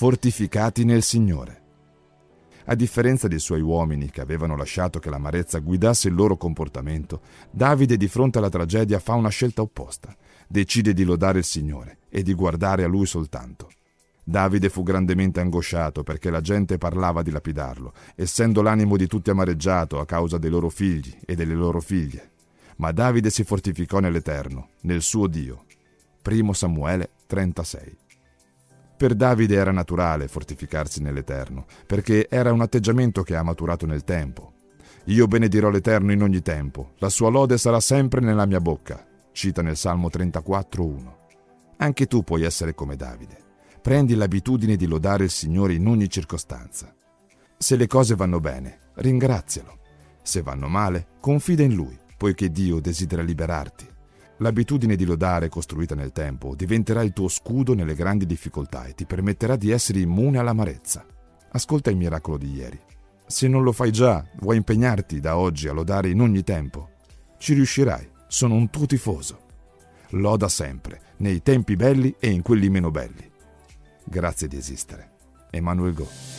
fortificati nel Signore. A differenza dei suoi uomini che avevano lasciato che l'amarezza guidasse il loro comportamento, Davide di fronte alla tragedia fa una scelta opposta. Decide di lodare il Signore e di guardare a Lui soltanto. Davide fu grandemente angosciato perché la gente parlava di lapidarlo, essendo l'animo di tutti amareggiato a causa dei loro figli e delle loro figlie. Ma Davide si fortificò nell'Eterno, nel suo Dio. Primo Samuele 36. Per Davide era naturale fortificarsi nell'Eterno, perché era un atteggiamento che ha maturato nel tempo. Io benedirò l'Eterno in ogni tempo, la sua lode sarà sempre nella mia bocca, cita nel Salmo 34.1. Anche tu puoi essere come Davide. Prendi l'abitudine di lodare il Signore in ogni circostanza. Se le cose vanno bene, ringrazialo. Se vanno male, confida in Lui, poiché Dio desidera liberarti. L'abitudine di lodare costruita nel tempo diventerà il tuo scudo nelle grandi difficoltà e ti permetterà di essere immune all'amarezza. Ascolta il miracolo di ieri. Se non lo fai già, vuoi impegnarti da oggi a lodare in ogni tempo? Ci riuscirai, sono un tuo tifoso. Loda sempre, nei tempi belli e in quelli meno belli. Grazie di esistere. Emanuel Go.